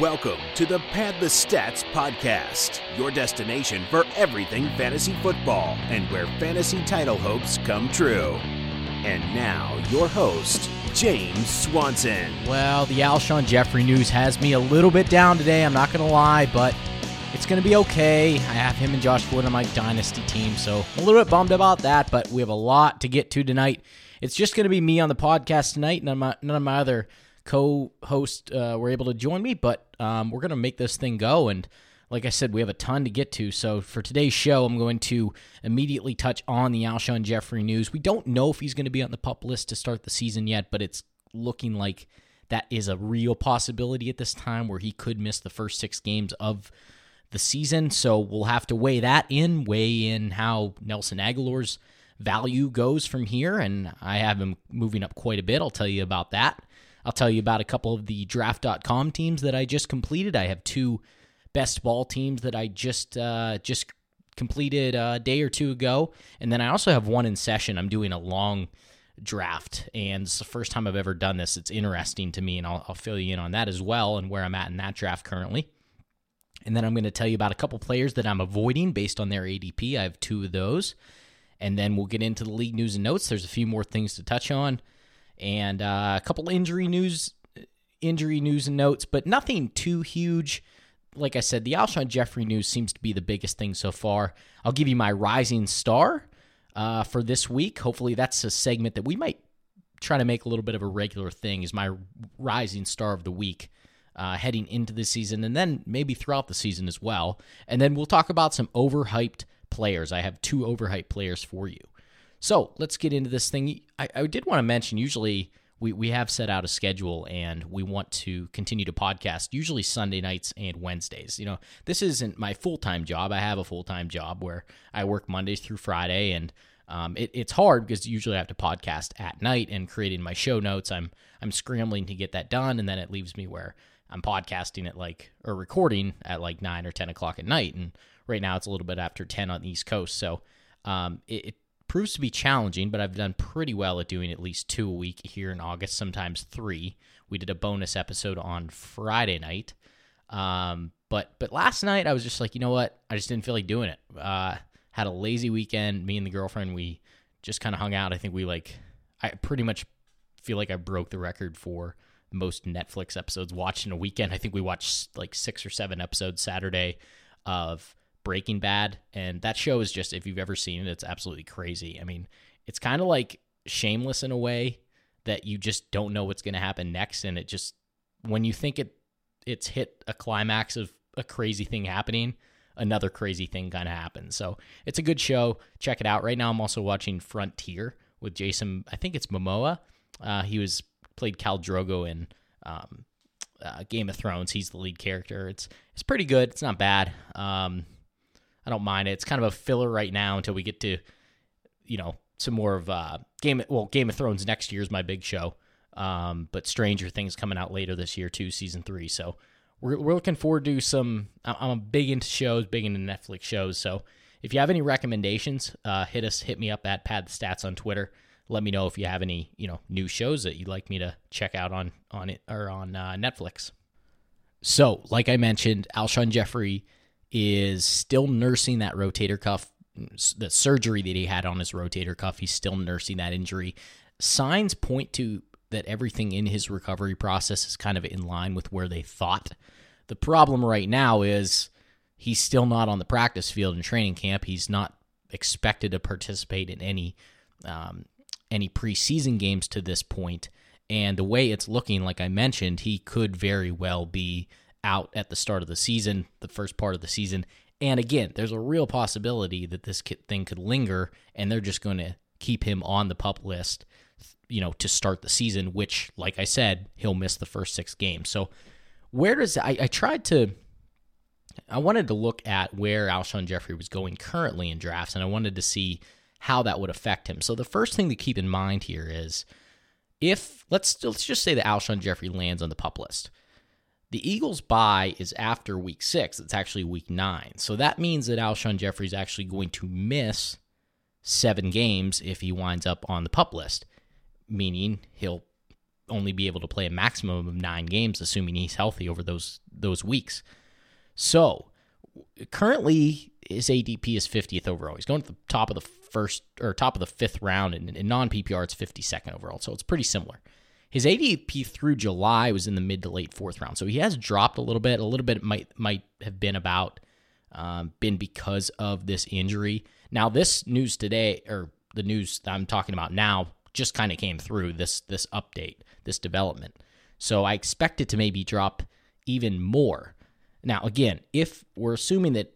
Welcome to the Pad the Stats podcast, your destination for everything fantasy football and where fantasy title hopes come true. And now, your host, James Swanson. Well, the Alshon Jeffery news has me a little bit down today, I'm not going to lie, but it's going to be okay. I have him and Josh Wood on my dynasty team, so I'm a little bit bummed about that, but we have a lot to get to tonight. It's just going to be me on the podcast tonight, none of my, none of my other co-hosts uh, were able to join me, but um, we're going to make this thing go. And like I said, we have a ton to get to. So for today's show, I'm going to immediately touch on the Alshon Jeffery news. We don't know if he's going to be on the pup list to start the season yet, but it's looking like that is a real possibility at this time where he could miss the first six games of the season. So we'll have to weigh that in, weigh in how Nelson Agholor's value goes from here. And I have him moving up quite a bit. I'll tell you about that. I'll tell you about a couple of the draft.com teams that I just completed. I have two best ball teams that I just uh, just completed a day or two ago, and then I also have one in session. I'm doing a long draft, and it's the first time I've ever done this. It's interesting to me, and I'll, I'll fill you in on that as well and where I'm at in that draft currently. And then I'm going to tell you about a couple players that I'm avoiding based on their ADP. I have two of those. And then we'll get into the league news and notes. There's a few more things to touch on and uh, a couple injury news, injury news and notes, but nothing too huge. Like I said, the Alshon Jeffery news seems to be the biggest thing so far. I'll give you my rising star uh, for this week. Hopefully, that's a segment that we might try to make a little bit of a regular thing. Is my rising star of the week. Uh, heading into the season and then maybe throughout the season as well. And then we'll talk about some overhyped players. I have two overhyped players for you. So let's get into this thing. I, I did want to mention usually we, we have set out a schedule and we want to continue to podcast usually Sunday nights and Wednesdays. You know, this isn't my full time job. I have a full time job where I work Mondays through Friday and um, it, it's hard because usually I have to podcast at night and creating my show notes. I'm I'm scrambling to get that done, and then it leaves me where I'm podcasting at like or recording at like nine or ten o'clock at night. And right now it's a little bit after ten on the East Coast, so um, it, it proves to be challenging, but I've done pretty well at doing at least two a week here in August, sometimes three. We did a bonus episode on Friday night. Um, but but last night I was just like, you know what? I just didn't feel like doing it. Uh, had a lazy weekend. Me and the girlfriend, we just kind of hung out. I think we like, I pretty much feel like I broke the record for most Netflix episodes watched in a weekend. I think we watched like six or seven episodes Saturday of Breaking Bad, and that show is just if you've ever seen it, it's absolutely crazy. I mean, it's kind of like Shameless in a way that you just don't know what's going to happen next, and it just when you think it it's hit a climax of a crazy thing happening, another crazy thing kind of happens. So it's a good show. Check it out. Right now, I'm also watching Frontier with Jason. I think it's Momoa. Uh, he was played Khal Drogo in um, uh, Game of Thrones. He's the lead character. It's it's pretty good. It's not bad. Um, I don't mind it. It's kind of a filler right now until we get to, you know, some more of uh, Game. Well, Game of Thrones next year is my big show, um, but Stranger Things coming out later this year too, season three. So we're we're looking forward to some. I'm a big into shows, big into Netflix shows. So if you have any recommendations, uh, hit us, hit me up at Pad the Stats on Twitter. Let me know if you have any, you know, new shows that you'd like me to check out on on it or on uh, Netflix. So, like I mentioned, Alshon Jeffery is still nursing that rotator cuff, the surgery that he had on his rotator cuff. He's still nursing that injury. Signs point to that everything in his recovery process is kind of in line with where they thought. The problem right now is he's still not on the practice field in training camp. He's not expected to participate in any um, any preseason games to this point. And the way it's looking, like I mentioned, he could very well be out at the start of the season, the first part of the season. And again, there's a real possibility that this thing could linger and they're just going to keep him on the pup list, you know, to start the season, which, like I said, he'll miss the first six games. So, where does I, I tried to, I wanted to look at where Alshon Jeffery was going currently in drafts, and I wanted to see how that would affect him. So, the first thing to keep in mind here is if, let's, let's just say that Alshon Jeffery lands on the pup list the Eagles' bye is after week six. It's actually week nine. So that means that Alshon Jeffery is actually going to miss seven games if he winds up on the pup list, meaning he'll only be able to play a maximum of nine games, assuming he's healthy over those those weeks. So currently, his ADP is 50th overall. He's going to the top of the first or top of the fifth round, and in non PPR, it's 52nd overall. So it's pretty similar. His ADP through July was in the mid to late fourth round, so he has dropped a little bit. A little bit might might have been about um, been because of this injury. Now, this news today, or the news I'm talking about now, just kind of came through this this update, this development. So I expect it to maybe drop even more. Now, again, if we're assuming that,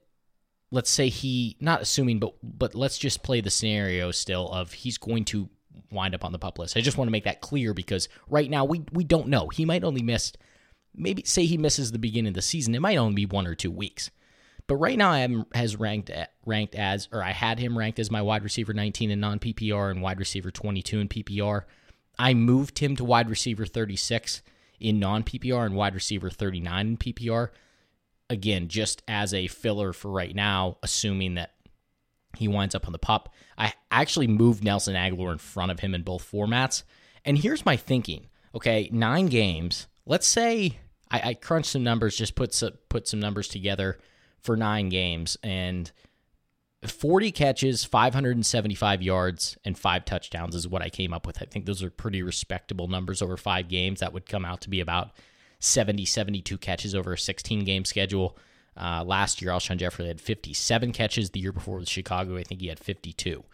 let's say he, not assuming, but but let's just play the scenario still of he's going to wind up on the pup list. I just want to make that clear because right now we we don't know. He might only miss, maybe say he misses the beginning of the season. It might only be one or two weeks. But right now, I am has ranked ranked as, or I had him ranked as my wide receiver 19 in non PPR and wide receiver 22 in PPR. I moved him to wide receiver 36 in non PPR and wide receiver 39 in PPR. Again, just as a filler for right now, assuming that he winds up on the pup. I actually moved Nelson Agholor in front of him in both formats. And here's my thinking. Okay, nine games. Let's say I, I crunched some numbers, just put some, put some numbers together for nine games and 40 catches, 575 yards, and five touchdowns is what I came up with. I think those are pretty respectable numbers over five games. That would come out to be about 70, 72 catches over a 16 game schedule. Uh, last year, Alshon Jeffery had 57 catches. The year before with Chicago, I think he had 52.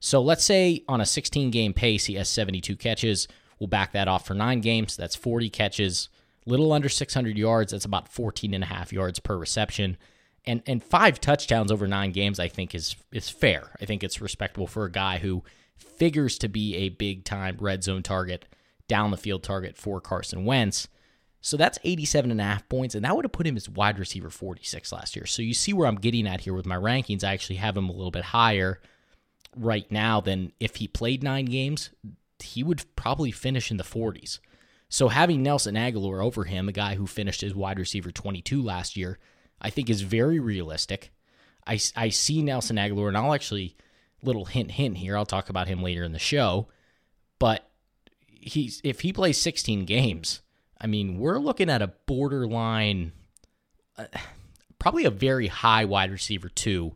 So let's say on a 16 game pace, he has 72 catches. We'll back that off for nine games. That's 40 catches, little under 600 yards. That's about 14 and a half yards per reception and and five touchdowns over nine games, I think is is fair. I think it's respectable for a guy who figures to be a big time red zone target, down the field target for Carson Wentz. So that's 87 and a half points, and that would have put him as wide receiver 46 last year. So you see where I'm getting at here with my rankings. I actually have him a little bit higher right now than if he played nine games, he would probably finish in the 40s. So having Nelson Agholor over him, a guy who finished as wide receiver 22 last year, I think is very realistic. I, I see Nelson Agholor, and I'll actually, little hint, hint here, I'll talk about him later in the show. But he's if he plays 16 games, I mean, we're looking at a borderline, uh, probably a very high wide receiver, too,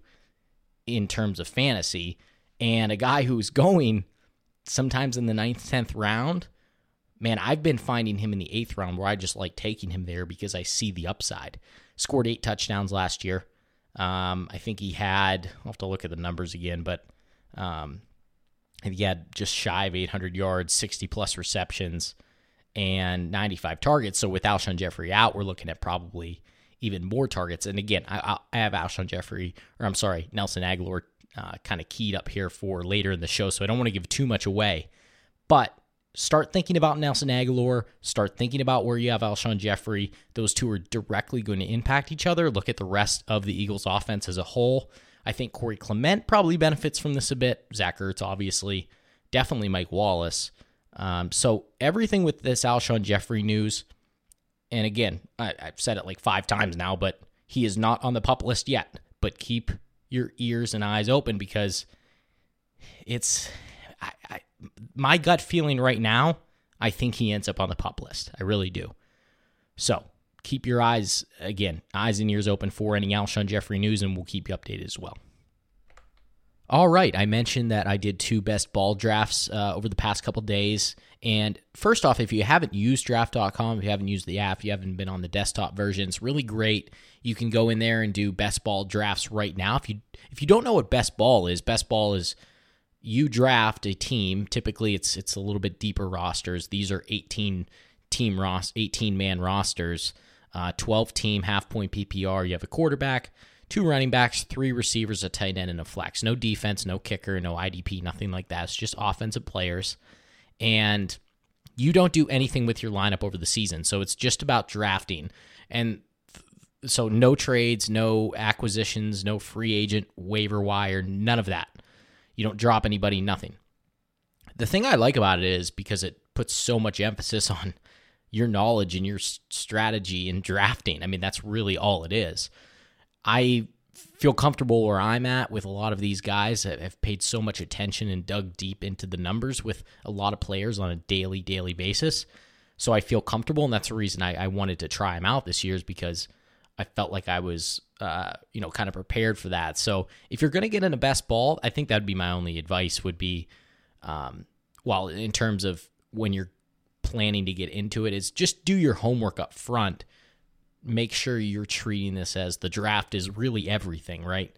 in terms of fantasy. And a guy who's going sometimes in the ninth, 10th round. Man, I've been finding him in the eighth round where I just like taking him there because I see the upside scored eight touchdowns last year. Um, I think he had, I'll have to look at the numbers again, but um, he had just shy of 800 yards, 60 plus receptions, and 95 targets. So with Alshon Jeffery out, we're looking at probably even more targets. And again, I, I have Alshon Jeffery, or I'm sorry, Nelson Agholor uh, kind of keyed up here for later in the show, so I don't want to give too much away. But start thinking about Nelson Agholor, start thinking about where you have Alshon Jeffery. Those two are directly going to impact each other. Look at the rest of the Eagles offense as a whole. I think Corey Clement probably benefits from this a bit. Zach Ertz, obviously. Definitely Mike Wallace. Um, so everything with this Alshon Jeffery news, and again, I, I've said it like five times now, but he is not on the pup list yet. But keep your ears and eyes open because it's I, I, my gut feeling right now, I think he ends up on the pup list. I really do. So keep your eyes, again, eyes and ears open for any Alshon Jeffery news, and we'll keep you updated as well. All right, I mentioned that I did two best ball drafts uh, over the past couple days. And first off, if you haven't used draft.com, if you haven't used the app, if you haven't been on the desktop version, it's really great. You can go in there and do best ball drafts right now. If you if you don't know what best ball is, best ball is you draft a team. Typically, it's it's a little bit deeper rosters. These are 18 team ros 18 man rosters, uh, 12 team half point PPR. You have a quarterback, two running backs, three receivers, a tight end, and a flex. No defense, no kicker, no IDP, nothing like that. It's just offensive players, and you don't do anything with your lineup over the season. So it's just about drafting and. So no trades, no acquisitions, no free agent waiver wire, none of that. You don't drop anybody, nothing. The thing I like about it is because it puts so much emphasis on your knowledge and your strategy in drafting. I mean, that's really all it is. I feel comfortable where I'm at with a lot of these guys that have paid so much attention and dug deep into the numbers with a lot of players on a daily, daily basis. So I feel comfortable, and that's the reason I, I wanted to try him out this year is because I felt like I was, uh, you know, kind of prepared for that. So if you're going to get in a best ball, I think that'd be my only advice would be, um, well, in terms of when you're planning to get into it, is just do your homework up front. Make sure you're treating this as the draft is really everything, right?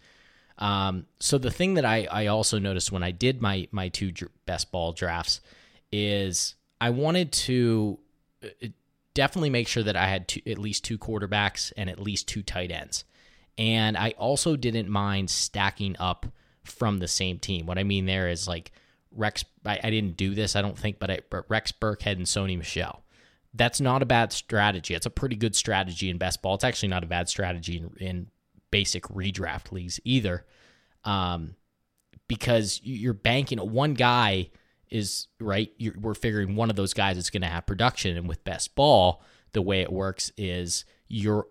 Um, so the thing that I, I also noticed when I did my my two best ball drafts is I wanted to uh, definitely make sure that I had two, at least two quarterbacks and at least two tight ends. And I also didn't mind stacking up from the same team. What I mean there is like Rex, I, I didn't do this, I don't think, but, I, but Rex Burkhead and Sony Michel. That's not a bad strategy. It's a pretty good strategy in best ball. It's actually not a bad strategy in, in basic redraft leagues either, um, because you're banking one guy is right. You're, we're figuring one of those guys is going to have production, and with best ball, the way it works is your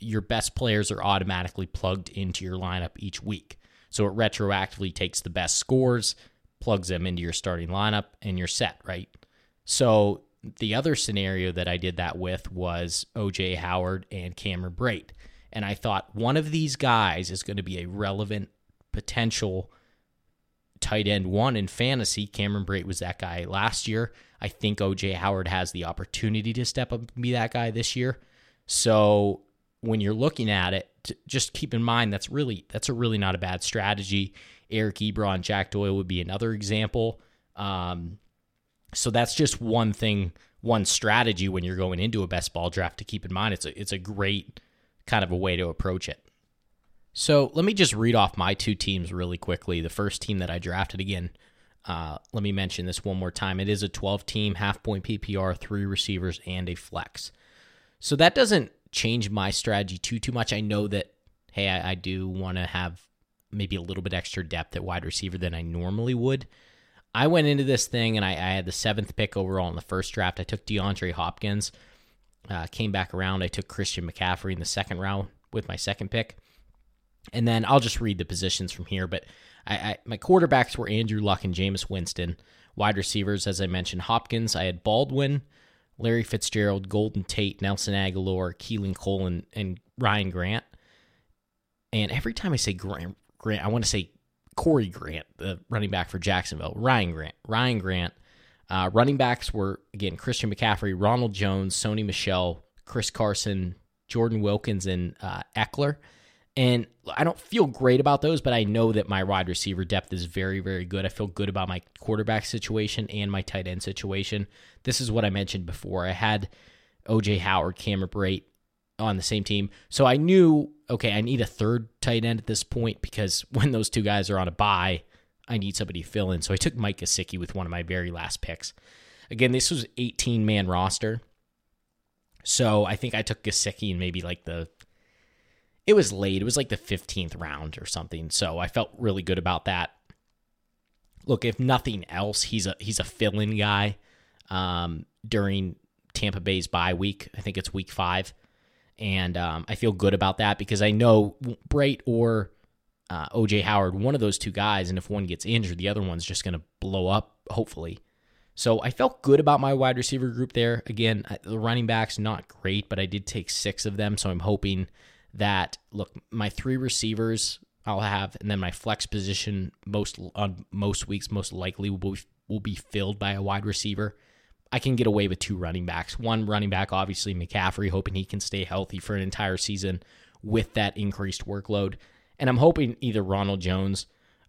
your best players are automatically plugged into your lineup each week. So it retroactively takes the best scores, plugs them into your starting lineup, and you're set, right? So the other scenario that I did that with was OJ Howard and Cameron Brate. And I thought one of these guys is going to be a relevant potential tight end one in fantasy. Cameron Brate was that guy last year. I think OJ Howard has the opportunity to step up and be that guy this year. So when you're looking at it, just keep in mind that's really that's a really not a bad strategy. Eric Ebron, Jack Doyle would be another example. Um, so that's just one thing, one strategy when you're going into a best ball draft to keep in mind. It's a it's a great kind of a way to approach it. So let me just read off my two teams really quickly. The first team that I drafted again, uh, let me mention this one more time. It is a 12 team, half point PPR, three receivers, and a flex. So that doesn't change my strategy too too much. I know that hey, I, I do want to have maybe a little bit extra depth at wide receiver than I normally would. I went into this thing and I, I had the seventh pick overall in the first draft. I took DeAndre Hopkins. Uh, came back around. I took Christian McCaffrey in the second round with my second pick. And then I'll just read the positions from here. But I, I, my quarterbacks were Andrew Luck and Jameis Winston. Wide receivers, as I mentioned, Hopkins. I had Baldwin, Larry Fitzgerald, Golden Tate, Nelson Agholor, Keelan Cole, and, and Ryan Grant. And every time I say Grant, Grant, I want to say Corey Grant, the running back for Jacksonville. Ryan Grant. Ryan Grant. Uh, running backs were, again, Christian McCaffrey, Ronald Jones, Sony Michel, Chris Carson, Jordan Wilkins, and uh, Ekeler. And I don't feel great about those, but I know that my wide receiver depth is very, very good. I feel good about my quarterback situation and my tight end situation. This is what I mentioned before. I had OJ Howard, Cameron Brate on the same team. So I knew, okay, I need a third tight end at this point because when those two guys are on a bye, I need somebody to fill in. So I took Mike Gesicki with one of my very last picks. Again, this was 18 man roster. So I think I took Gesicki in maybe like the it was late. It was like the 15th round or something. So I felt really good about that. Look, if nothing else, he's a he's a fill-in guy um, during Tampa Bay's bye week. I think it's week five, and um, I feel good about that because I know Brate or uh, OJ Howard, one of those two guys, and if one gets injured, the other one's just going to blow up. Hopefully, so I felt good about my wide receiver group there. Again, the running backs not great, but I did take six of them, so I'm hoping that look my three receivers I'll have, and then my flex position most on most weeks most likely will be, will be filled by a wide receiver. I can get away with two running backs. One running back, obviously McCaffrey, hoping he can stay healthy for an entire season with that increased workload, and I'm hoping either Ronald Jones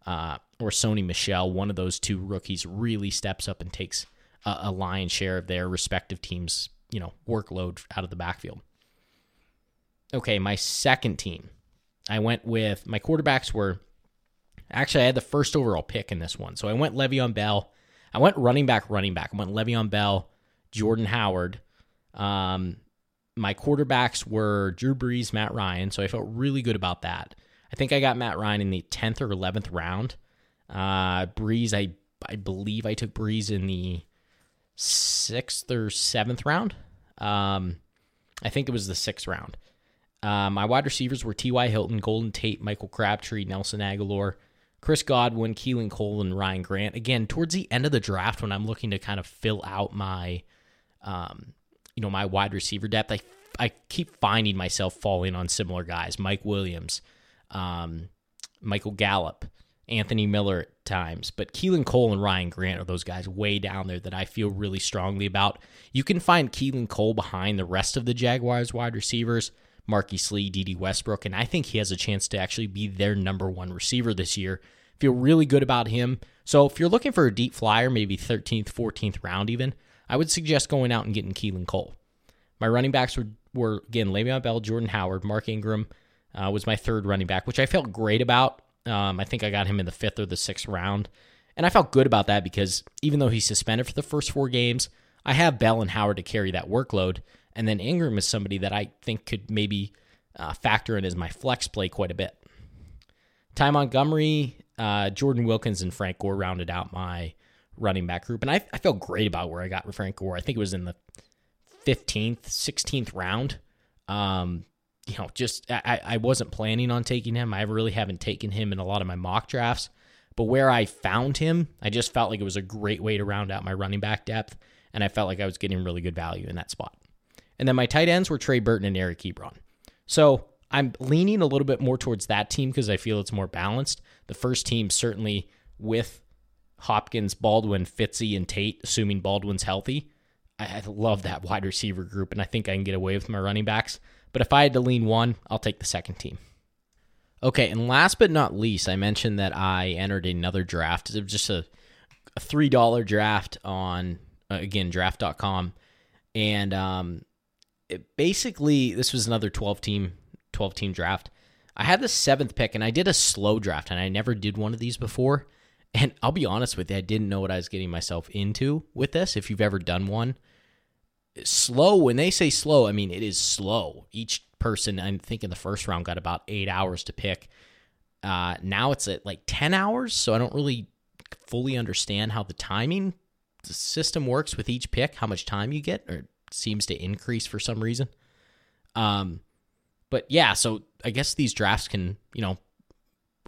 uh, or Sony Michel, one of those two rookies, really steps up and takes a, a lion's share of their respective teams' you know workload out of the backfield. Okay, my second team. I went with my quarterbacks were actually I had the first overall pick in this one. So I went Le'Veon Bell. I went running back, running back. I went Le'Veon Bell, Jordan Howard. Um, my quarterbacks were Drew Brees, Matt Ryan. So I felt really good about that. I think I got Matt Ryan in the 10th or 11th round. Uh, Brees, I I believe I took Brees in the sixth or seventh round. Um, I think it was the sixth round. Uh, my wide receivers were T.Y. Hilton, Golden Tate, Michael Crabtree, Nelson Agholor, Chris Godwin, Keelan Cole, and Ryan Grant. Again, towards the end of the draft, when I'm looking to kind of fill out my um, you know, my wide receiver depth, I I keep finding myself falling on similar guys, Mike Williams, um, Michael Gallup, Anthony Miller at times, but Keelan Cole and Ryan Grant are those guys way down there that I feel really strongly about. You can find Keelan Cole behind the rest of the Jaguars wide receivers, Marquise Lee, Dede Westbrook, and I think he has a chance to actually be their number one receiver this year. Feel really good about him. So if you're looking for a deep flyer, maybe 13th, 14th round even, I would suggest going out and getting Keelan Cole. My running backs were, were again, Le'Veon Bell, Jordan Howard, Mark Ingram uh, was my third running back, which I felt great about. Um, I think I got him in the fifth or the sixth round. And I felt good about that because even though he's suspended for the first four games, I have Bell and Howard to carry that workload. And then Ingram is somebody that I think could maybe uh, factor in as my flex play quite a bit. Ty Montgomery, uh, Jordan Wilkins, and Frank Gore rounded out my running back group. And I, I felt great about where I got Frank Gore. I think it was in the 15th, 16th round. Um, you know, just I, I wasn't planning on taking him. I really haven't taken him in a lot of my mock drafts. But where I found him, I just felt like it was a great way to round out my running back depth. And I felt like I was getting really good value in that spot. And then my tight ends were Trey Burton and Eric Ebron. So I'm leaning a little bit more towards that team because I feel it's more balanced. The first team, certainly with Hopkins, Baldwin, Fitzy, and Tate, assuming Baldwin's healthy. I, love that wide receiver group, and I think I can get away with my running backs. But if I had to lean one, I'll take the second team. Okay, and last but not least, I mentioned that I entered another draft. It was just a, a $3 draft on, uh, again, draft.com. And um, it basically, this was another 12 team 12 team draft. I had the seventh pick, and I did a slow draft, and I never did one of these before. And I'll be honest with you, I didn't know what I was getting myself into with this. If you've ever done one, slow, when they say slow, I mean it is slow. Each person, I think in the first round, got about eight hours to pick. Uh, now it's at like 10 hours, so I don't really fully understand how the timing the system works with each pick, how much time you get, or seems to increase for some reason. Um, but yeah, so I guess these drafts can, you know,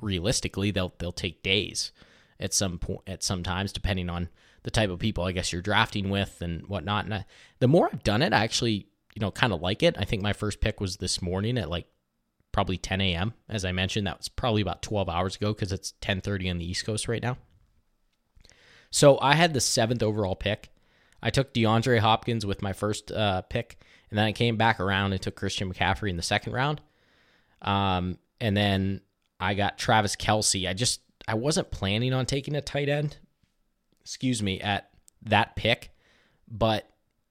realistically they'll they'll take days at some point at some times depending on the type of people I guess you're drafting with and whatnot. And I, the more I've done it, I actually you know kind of like it. I think my first pick was this morning at like probably 10 a.m. As I mentioned, that was probably about 12 hours ago because it's 10:30 on the East Coast right now. So I had the seventh overall pick. I took DeAndre Hopkins with my first uh, pick, and then I came back around and took Christian McCaffrey in the second round. Um, and then I got Travis Kelce. I just I wasn't planning on taking a tight end, excuse me, at that pick, but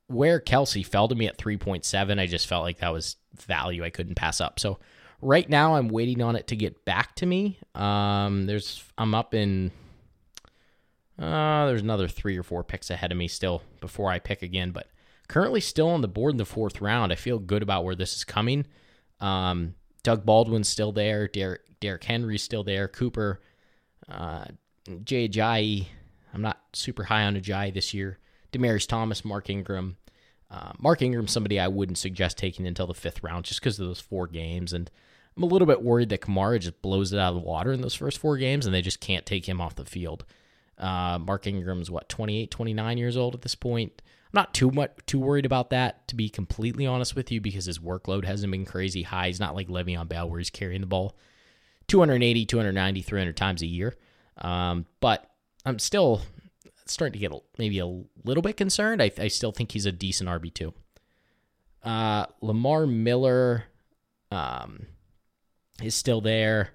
where Kelsey fell to me at 3.7, I just felt like that was value I couldn't pass up. So right now I'm waiting on it to get back to me. Um, there's I'm up in uh, there's another three or four picks ahead of me still before I pick again, but currently still on the board in the fourth round. I feel good about where this is coming. Um, Doug Baldwin's still there. Derek, Derrick Henry's still there. Cooper uh, Jay Ajayi, I'm not super high on Ajayi this year. Demaryius Thomas, Mark Ingram. Uh, Mark Ingram, somebody I wouldn't suggest taking until the fifth round just because of those four games. And I'm a little bit worried that Kamara just blows it out of the water in those first four games and they just can't take him off the field. Uh, Mark Ingram's what, 28, 29 years old at this point. I'm not too much too worried about that, to be completely honest with you, because his workload hasn't been crazy high. He's not like Le'Veon Bell where he's carrying the ball 280, 290, 300 times a year. Um, but I'm still starting to get maybe a little bit concerned. I, I still think he's a decent RB2. Uh, Lamar Miller um, is still there.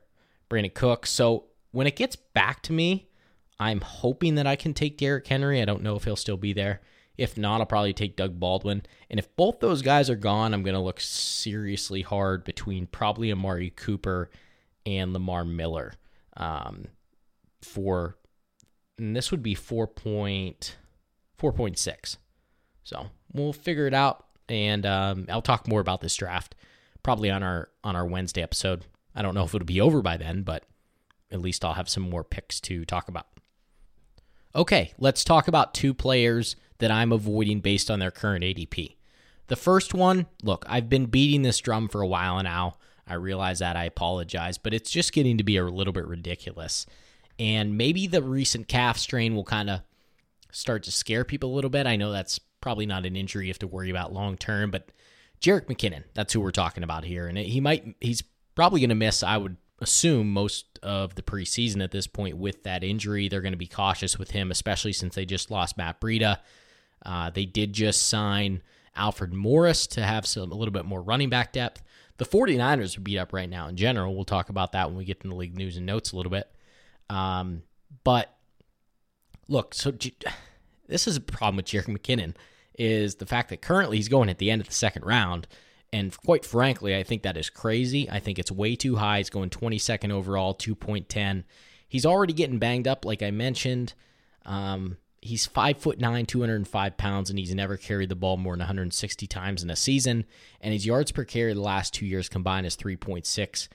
Brandon Cook. So when it gets back to me, I'm hoping that I can take Derrick Henry. I don't know if he'll still be there. If not, I'll probably take Doug Baldwin. And if both those guys are gone, I'm going to look seriously hard between probably Amari Cooper and Lamar Miller um, for, and this would be 4.4.6. So we'll figure it out, and um, I'll talk more about this draft probably on our on our Wednesday episode. I don't know if it'll be over by then, but at least I'll have some more picks to talk about. Okay, let's talk about two players that I'm avoiding based on their current ADP. The first one, look, I've been beating this drum for a while now. I realize that. I apologize, but it's just getting to be a little bit ridiculous. And maybe the recent calf strain will kind of start to scare people a little bit. I know that's probably not an injury you have to worry about long term. But Jerick McKinnon, that's who we're talking about here, and he might he's probably going to miss. I would assume most of the preseason at this point with that injury. They're going to be cautious with him, especially since they just lost Matt Breida. Uh, they did just sign Alfred Morris to have some a little bit more running back depth. The 49ers are beat up right now in general. We'll talk about that when we get to the league news and notes a little bit. Um, but look, so this is a problem with Jerick McKinnon is the fact that currently he's going at the end of the second round. And quite frankly, I think that is crazy. I think it's way too high. He's going 22nd overall, 2.10. He's already getting banged up, like I mentioned. Um, he's five foot nine, 205 pounds, and he's never carried the ball more than 160 times in a season. And his yards per carry the last two years combined is 3.6.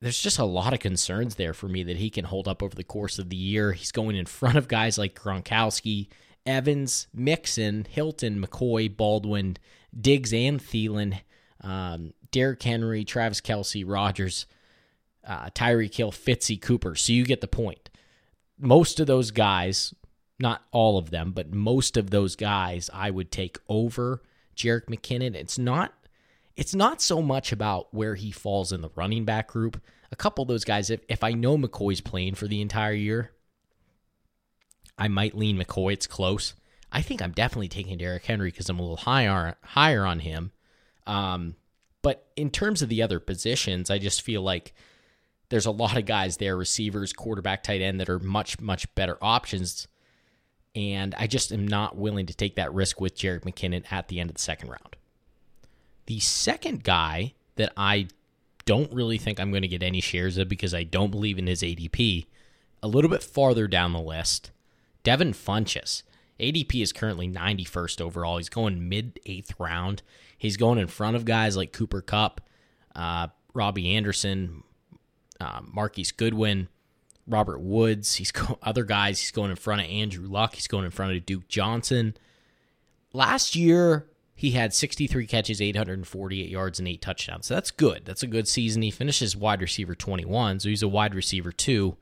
There's just a lot of concerns there for me that he can hold up over the course of the year. He's going in front of guys like Gronkowski, Evans, Mixon, Hilton, McCoy, Baldwin, Diggs, and Thielen, um, Derrick Henry, Travis Kelce, Rogers, uh, Tyreek Hill, Fitzy, Cooper. So you get the point. Most of those guys, not all of them, but most of those guys, I would take over Jerick McKinnon. It's not. It's not so much about where he falls in the running back group. A couple of those guys, if, if I know McCoy's playing for the entire year, I might lean McCoy. It's close. I think I'm definitely taking Derrick Henry because I'm a little higher higher on him. Um, but in terms of the other positions, I just feel like there's a lot of guys there, receivers, quarterback, tight end, that are much much better options. And I just am not willing to take that risk with Jerick McKinnon at the end of the second round. The second guy that I don't really think I'm going to get any shares of because I don't believe in his ADP, a little bit farther down the list, Devin Funchess. ADP is currently 91st overall. He's going mid eighth round. He's going in front of guys like Cooper Kupp, uh, Robbie Anderson, uh, Marquise Goodwin, Robert Woods. He's go- other guys. He's going in front of Andrew Luck. He's going in front of Duke Johnson. Last year, he had 63 catches, 848 yards, and eight touchdowns. So that's good. That's a good season. He finishes wide receiver 21, so he's a wide receiver two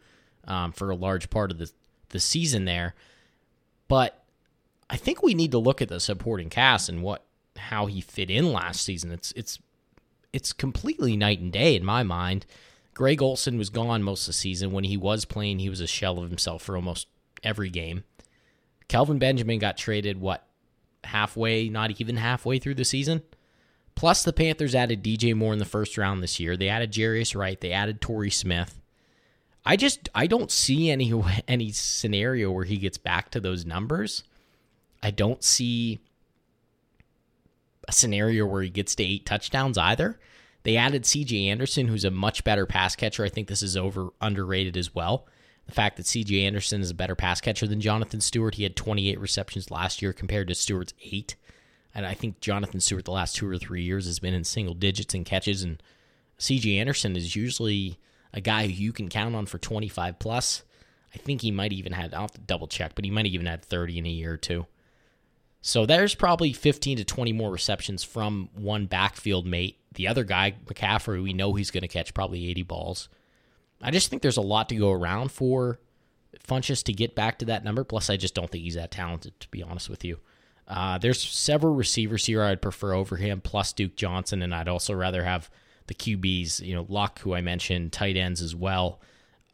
um, for a large part of the the season there. But I think we need to look at the supporting cast and what how he fit in last season. It's it's it's completely night and day in my mind. Greg Olsen was gone most of the season. When he was playing, he was a shell of himself for almost every game. Kelvin Benjamin got traded what halfway, not even halfway through the season. Plus, the Panthers added DJ Moore in the first round this year. They added Jarius Wright. They added Torrey Smith. I just I don't see any any scenario where he gets back to those numbers. I don't see a scenario where he gets to eight touchdowns either. They added CJ Anderson, who's a much better pass catcher. I think this is over underrated as well. The fact that CJ Anderson is a better pass catcher than Jonathan Stewart. He had 28 receptions last year compared to Stewart's eight. And I think Jonathan Stewart the last two or three years has been in single digits in catches. And CJ Anderson is usually a guy who you can count on for 25 plus. I think he might even had, I'll have to double check, but he might even had 30 in a year or two. So there's probably 15 to 20 more receptions from one backfield mate. The other guy, McCaffrey, we know he's going to catch probably 80 balls. I just think there's a lot to go around for Funchess to get back to that number. Plus, I just don't think he's that talented, to be honest with you. Uh, there's several receivers here I'd prefer over him, plus Duke Johnson, and I'd also rather have the QBs, you know, Luck, who I mentioned, tight ends as well.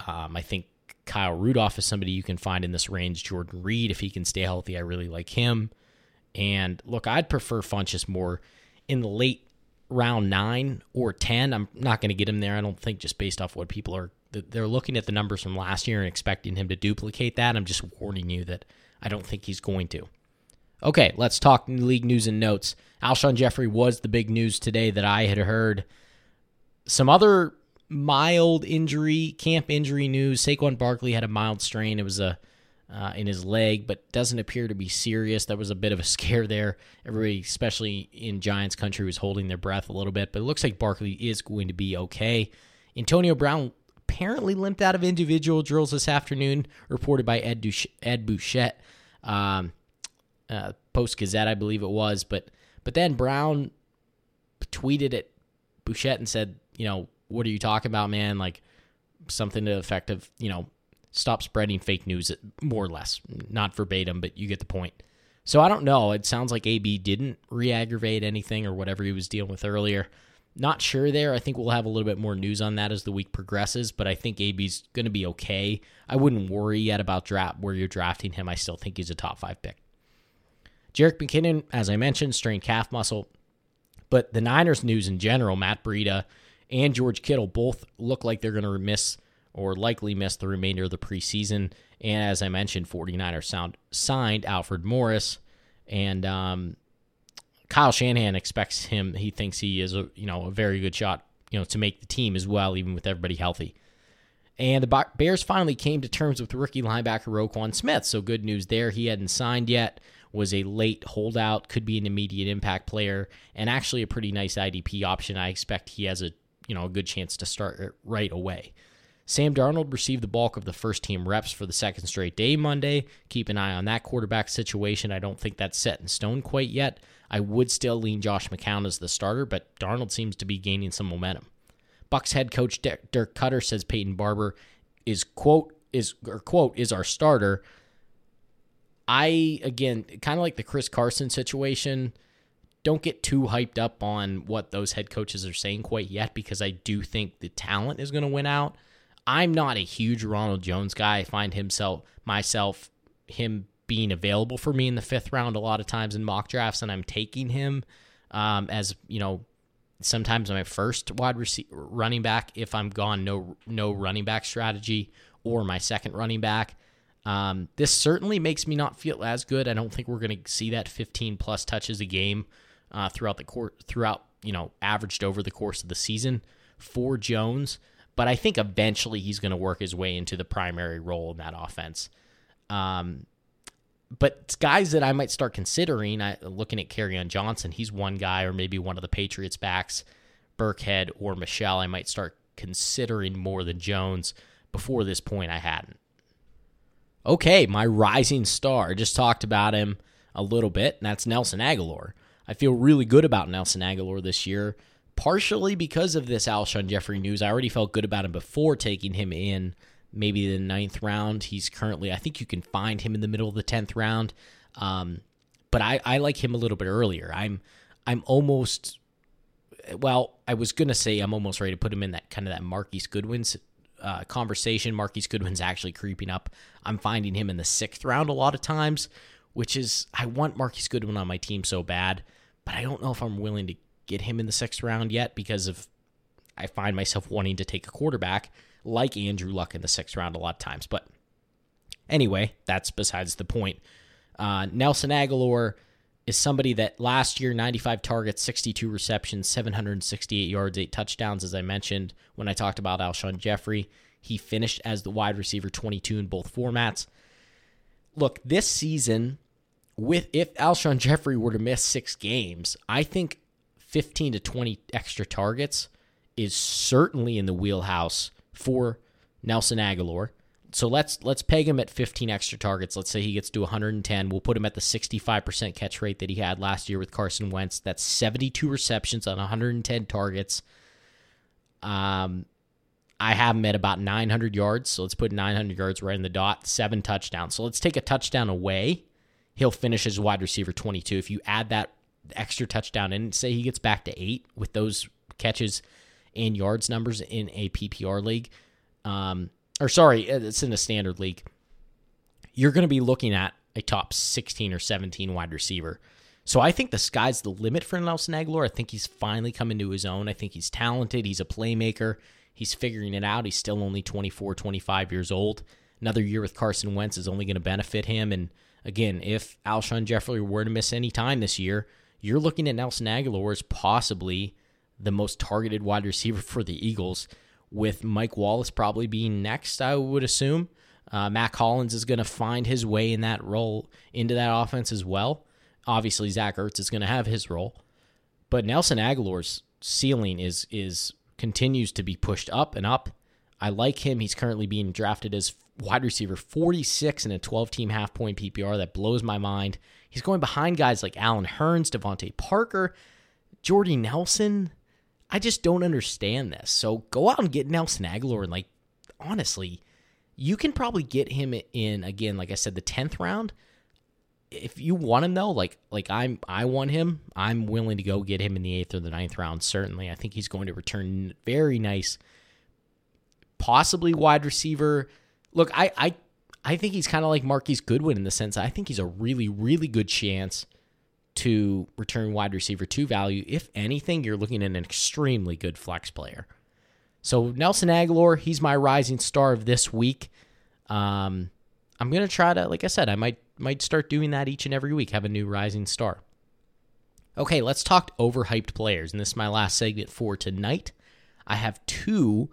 Um, I think Kyle Rudolph is somebody you can find in this range. Jordan Reed, if he can stay healthy, I really like him. And look, I'd prefer Funchess more in the late round nine or 10. I'm not going to get him there, I don't think, just based off what people are. They're looking at the numbers from last year and expecting him to duplicate that. I'm just warning you that I don't think he's going to. Okay, let's talk league news and notes. Alshon Jeffery was the big news today that I had heard some other mild injury, camp injury news. Saquon Barkley had a mild strain. It was a uh, in his leg, but doesn't appear to be serious. That was a bit of a scare there. Everybody, especially in Giants country, was holding their breath a little bit, but it looks like Barkley is going to be okay. Antonio Brown apparently limped out of individual drills this afternoon, reported by Ed, Duch- Ed Bouchette, um, uh, Post Gazette, I believe it was. But but then Brown tweeted at Bouchette and said you know, what are you talking about, man? Like something to the effect of, you know, stop spreading fake news, more or less. Not verbatim, but you get the point. So I don't know. It sounds like AB didn't re aggravate anything or whatever he was dealing with earlier. Not sure there. I think we'll have a little bit more news on that as the week progresses, but I think AB's going to be okay. I wouldn't worry yet about draft where you're drafting him. I still think he's a top five pick. Jerick McKinnon, as I mentioned, strained calf muscle. But the Niners news in general, Matt Breida and George Kittle both look like they're going to miss or likely miss the remainder of the preseason. And as I mentioned, 49ers sound, signed Alfred Morris. And um, Kyle Shanahan expects him. He thinks he is a you know a very good shot you know to make the team as well, even with everybody healthy. And the Bears finally came to terms with rookie linebacker Roquan Smith. So good news there. He hadn't signed yet. Was a late holdout. Could be an immediate impact player, and actually a pretty nice IDP option. I expect he has a you know a good chance to start right away. Sam Darnold received the bulk of the first team reps for the second straight day Monday. Keep an eye on that quarterback situation. I don't think that's set in stone quite yet. I would still lean Josh McCown as the starter, but Darnold seems to be gaining some momentum. Bucks head coach Dirk Koetter says Peyton Barber is quote is or quote is our starter. I again kind of like the Chris Carson situation. Don't get too hyped up on what those head coaches are saying quite yet because I do think the talent is going to win out. I'm not a huge Ronald Jones guy. I find himself myself him being available for me in the fifth round a lot of times in mock drafts, and I'm taking him um, as you know sometimes my first wide receiver running back if I'm gone no no running back strategy or my second running back. Um, this certainly makes me not feel as good. I don't think we're going to see that 15 plus touches a game uh, throughout the court throughout you know averaged over the course of the season for Jones. But I think eventually he's going to work his way into the primary role in that offense. Um, but guys that I might start considering, I, looking at Kerryon Johnson, he's one guy, or maybe one of the Patriots backs, Burkhead or Michel, I might start considering more than Jones. Before this point, I hadn't. Okay, my rising star. Just talked about him a little bit, and that's Nelson Agholor. I feel really good about Nelson Agholor this year, partially because of this Alshon Jeffery news. I already felt good about him before taking him in maybe the ninth round. He's currently, I think you can find him in the middle of the tenth round. Um, but I, I like him a little bit earlier. I'm I'm almost well, I was gonna say I'm almost ready to put him in that kind of that Marquise Goodwin's uh, conversation. Marquise Goodwin's actually creeping up. I'm finding him in the sixth round a lot of times, which is I want Marquise Goodwin on my team so bad, but I don't know if I'm willing to get him in the sixth round yet because of I find myself wanting to take a quarterback like Andrew Luck in the sixth round a lot of times. But anyway, that's besides the point. Uh, Nelson Agholor is somebody that last year 95 targets, 62 receptions, 768 yards, eight touchdowns. As I mentioned when I talked about Alshon Jeffery, he finished as the wide receiver 22 in both formats. Look, this season, with if Alshon Jeffery were to miss six games, I think 15 to 20 extra targets is certainly in the wheelhouse for Nelson Agholor. So let's let's peg him at 15 extra targets. Let's say he gets to 110. We'll put him at the 65% catch rate that he had last year with Carson Wentz. That's 72 receptions on 110 targets. Um, I have him at about 900 yards. So let's put 900 yards right in the dot. Seven touchdowns. So let's take a touchdown away. He'll finish as wide receiver 22. If you add that extra touchdown and say he gets back to eight with those catches and yards numbers in a PPR league, um, or sorry, it's in a standard league, you're going to be looking at a top 16 or 17 wide receiver. So I think the sky's the limit for Nelson Agholor. I think he's finally coming to his own. I think he's talented. He's a playmaker. He's figuring it out. He's still only 24, 25 years old. Another year with Carson Wentz is only going to benefit him. And again, if Alshon Jeffery were to miss any time this year, you're looking at Nelson Agholor as possibly the most targeted wide receiver for the Eagles, with Mike Wallace probably being next, I would assume. Uh, Mack Hollins is going to find his way in that role into that offense as well. Obviously, Zach Ertz is going to have his role, but Nelson Agholor's ceiling is is continues to be pushed up and up. I like him. He's currently being drafted as wide receiver 46 in a 12 team half point PPR. That blows my mind. He's going behind guys like Allen Hurns, DeVante Parker, Jordy Nelson. I just don't understand this. So go out and get Nelson Agholor and like honestly, you can probably get him in again, like I said, the tenth round. if you want him though, like like I'm I want him, I'm willing to go get him in the eighth or the ninth round. Certainly, I think he's going to return very nice, possibly wide receiver. Look, I I I think he's kind of like Marquise Goodwin in the sense I think he's a really really good chance to return wide receiver two value. If anything, you're looking at an extremely good flex player. So Nelson Agholor, he's my rising star of this week. Um, I'm gonna try to, like I said, I might might start doing that each and every week. Have a new rising star. Okay, let's talk overhyped players, and this is my last segment for tonight. I have two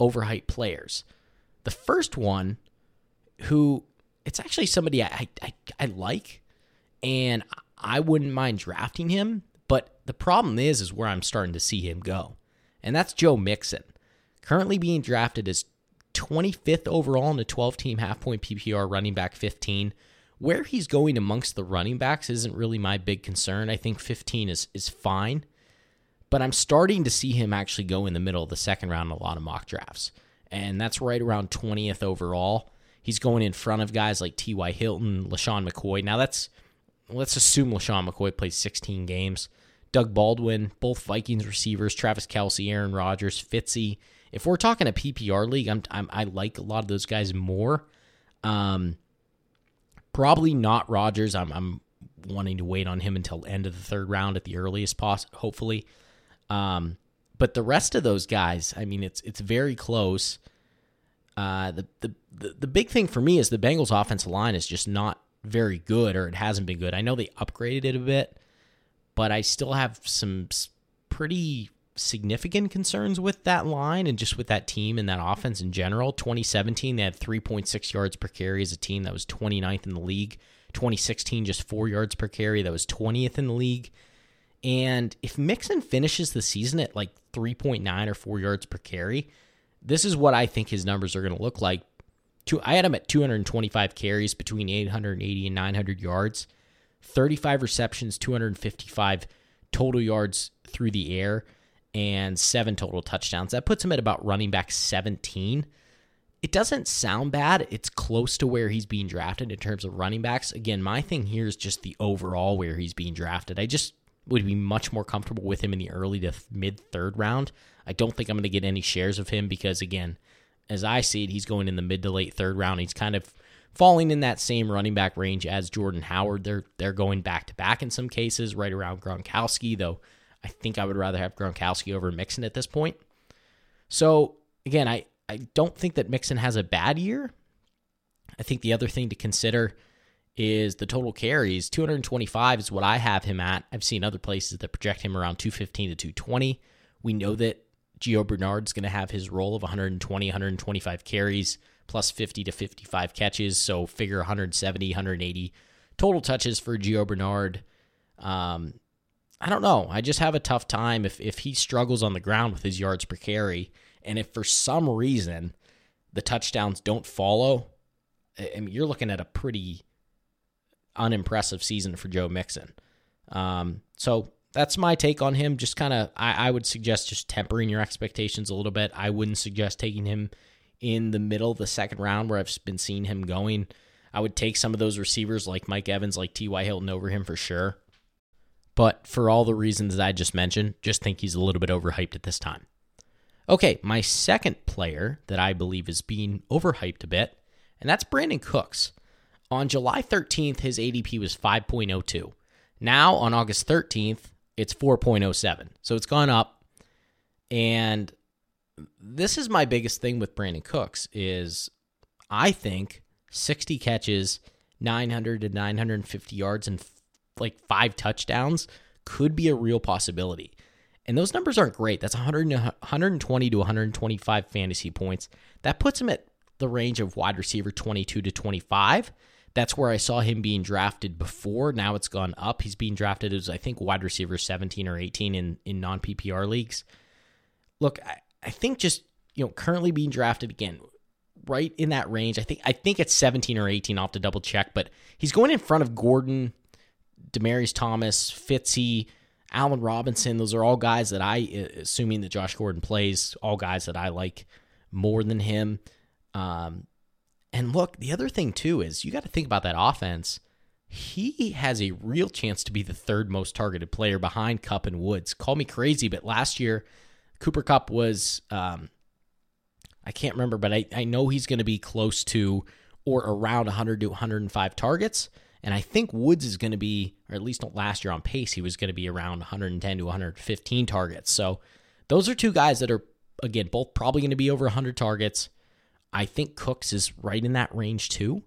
overhyped players. The first one, who it's actually somebody I, I, I like, and I wouldn't mind drafting him, but the problem is is where I'm starting to see him go. And that's Joe Mixon. Currently being drafted as 25th overall in a 12 team half point PPR running back 15. Where he's going amongst the running backs isn't really my big concern. I think 15 is is fine. But I'm starting to see him actually go in the middle of the second round in a lot of mock drafts. And that's right around 20th overall. He's going in front of guys like T.Y. Hilton, LeSean McCoy. Now that's let's assume LeSean McCoy plays 16 games. Doug Baldwin, both Vikings receivers, Travis Kelce, Aaron Rodgers, Fitzy. If we're talking a PPR league, I'm, I'm i like a lot of those guys more. Um, probably not Rodgers. I'm, I'm wanting to wait on him until end of the third round at the earliest, poss- hopefully. Um, but the rest of those guys, I mean, it's it's very close. Uh, the, the the the big thing for me is the Bengals' offensive line is just not very good, or it hasn't been good. I know they upgraded it a bit, but I still have some pretty significant concerns with that line and just with that team and that offense in general. 2017, they had 3.6 yards per carry as a team that was 29th in the league. 2016, just four yards per carry, that was 20th in the league. And if Mixon finishes the season at like 3.9 or 4 yards per carry, this is what I think his numbers are going to look like. I had him at 225 carries between 880 and 900 yards, 35 receptions, 255 total yards through the air, and seven total touchdowns. That puts him at about running back 17. It doesn't sound bad. It's close to where he's being drafted in terms of running backs. Again, my thing here is just the overall where he's being drafted. I just would be much more comfortable with him in the early to mid third round. I don't think I'm going to get any shares of him because, again, as I see it, he's going in the mid to late third round. He's kind of falling in that same running back range as Jordan Howard. They're they're going back to back in some cases, right around Gronkowski, though I think I would rather have Gronkowski over Mixon at this point. So again, I, I don't think that Mixon has a bad year. I think the other thing to consider is the total carries. 225 is what I have him at. I've seen other places that project him around 215 to 220. We know that Gio Bernard's going to have his role of 120, 125 carries plus 50 to 55 catches. So figure 170, 180 total touches for Gio Bernard. Um, I don't know. I just have a tough time if, if he struggles on the ground with his yards per carry. And if for some reason the touchdowns don't follow, I mean, you're looking at a pretty unimpressive season for Joe Mixon. Um, so that's my take on him. Just kind of, I, I, would suggest just tempering your expectations a little bit. I wouldn't suggest taking him in the middle of the second round where I've been seeing him going. I would take some of those receivers like Mike Evans, like T.Y. Hilton over him for sure. But for all the reasons that I just mentioned, just think he's a little bit overhyped at this time. Okay, my second player that I believe is being overhyped a bit, and that's Brandin Cooks. On July 13th, his ADP was 5.02. Now, on August 13th, it's 4.07. So it's gone up. And this is my biggest thing with Brandin Cooks is I think 60 catches, 900 to 950 yards and like 5 touchdowns could be a real possibility. And those numbers aren't great. That's 100, 120 to 125 fantasy points. That puts him at the range of wide receiver 22 to 25. That's where I saw him being drafted before. Now it's gone up. He's being drafted as I think wide receiver 17 or 18 in in non PPR leagues. Look, I, I think just you know currently being drafted again right in that range. I think I think it's 17 or 18. I'll have to double check, but he's going in front of Gordon, Demaryius Thomas, Fitzy, Allen Robinson. Those are all guys that I, assuming that Josh Gordon plays, all guys that I like more than him. Um, and look, the other thing too is you got to think about that offense. he has a real chance to be the third most targeted player behind Kupp and Woods. Call me crazy, but last year Cooper Kupp was um, I can't remember, but I, I know he's going to be close to or around 100 to 105 targets. And I think Woods is going to be, or at least last year on pace, he was going to be around 110 to 115 targets. So those are two guys that are, again, both probably going to be over 100 targets. I think Cooks is right in that range too.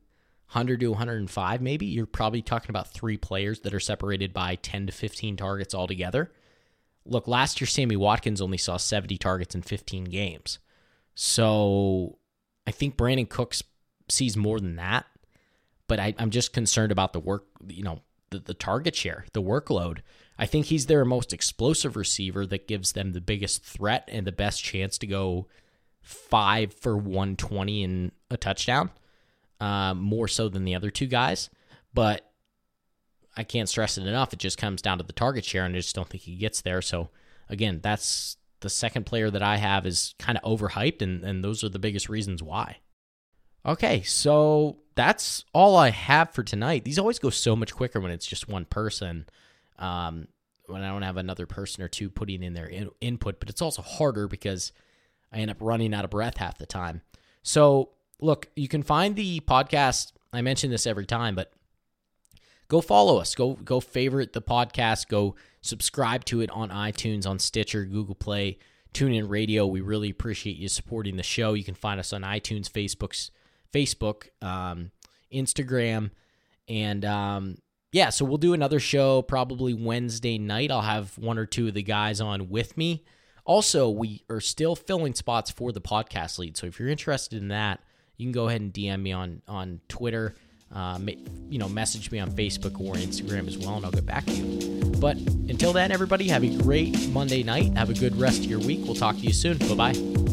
100 to 105, maybe. You're probably talking about three players that are separated by 10 to 15 targets altogether. Look, last year, Sammy Watkins only saw 70 targets in 15 games. So I think brandin Cooks sees more than that. But I, am just concerned about the work, you know, the, the target share, the workload. I think he's their most explosive receiver that gives them the biggest threat and the best chance to go five for 120 in a touchdown, uh, more so than the other two guys. But I can't stress it enough. It just comes down to the target share, and I just don't think he gets there. So, again, that's the second player that I have is kind of overhyped, and, and those are the biggest reasons why. Okay, so that's all I have for tonight. These always go so much quicker when it's just one person. Um, when I don't have another person or two putting in their in- input, but it's also harder because I end up running out of breath half the time. So, look, you can find the podcast. I mention this every time, but go follow us. Go go favorite the podcast. Go subscribe to it on iTunes, on Stitcher, Google Play, TuneIn Radio. We really appreciate you supporting the show. You can find us on iTunes, Facebook's Facebook, um, Instagram, and um, yeah. So we'll do another show probably Wednesday night. I'll have one or two of the guys on with me. Also, we are still filling spots for the podcast lead. So if you're interested in that, you can go ahead and DM me on on Twitter. Uh, you know, message me on Facebook or Instagram as well, and I'll get back to you. But until then, everybody, have a great Monday night. Have a good rest of your week. We'll talk to you soon. Bye bye.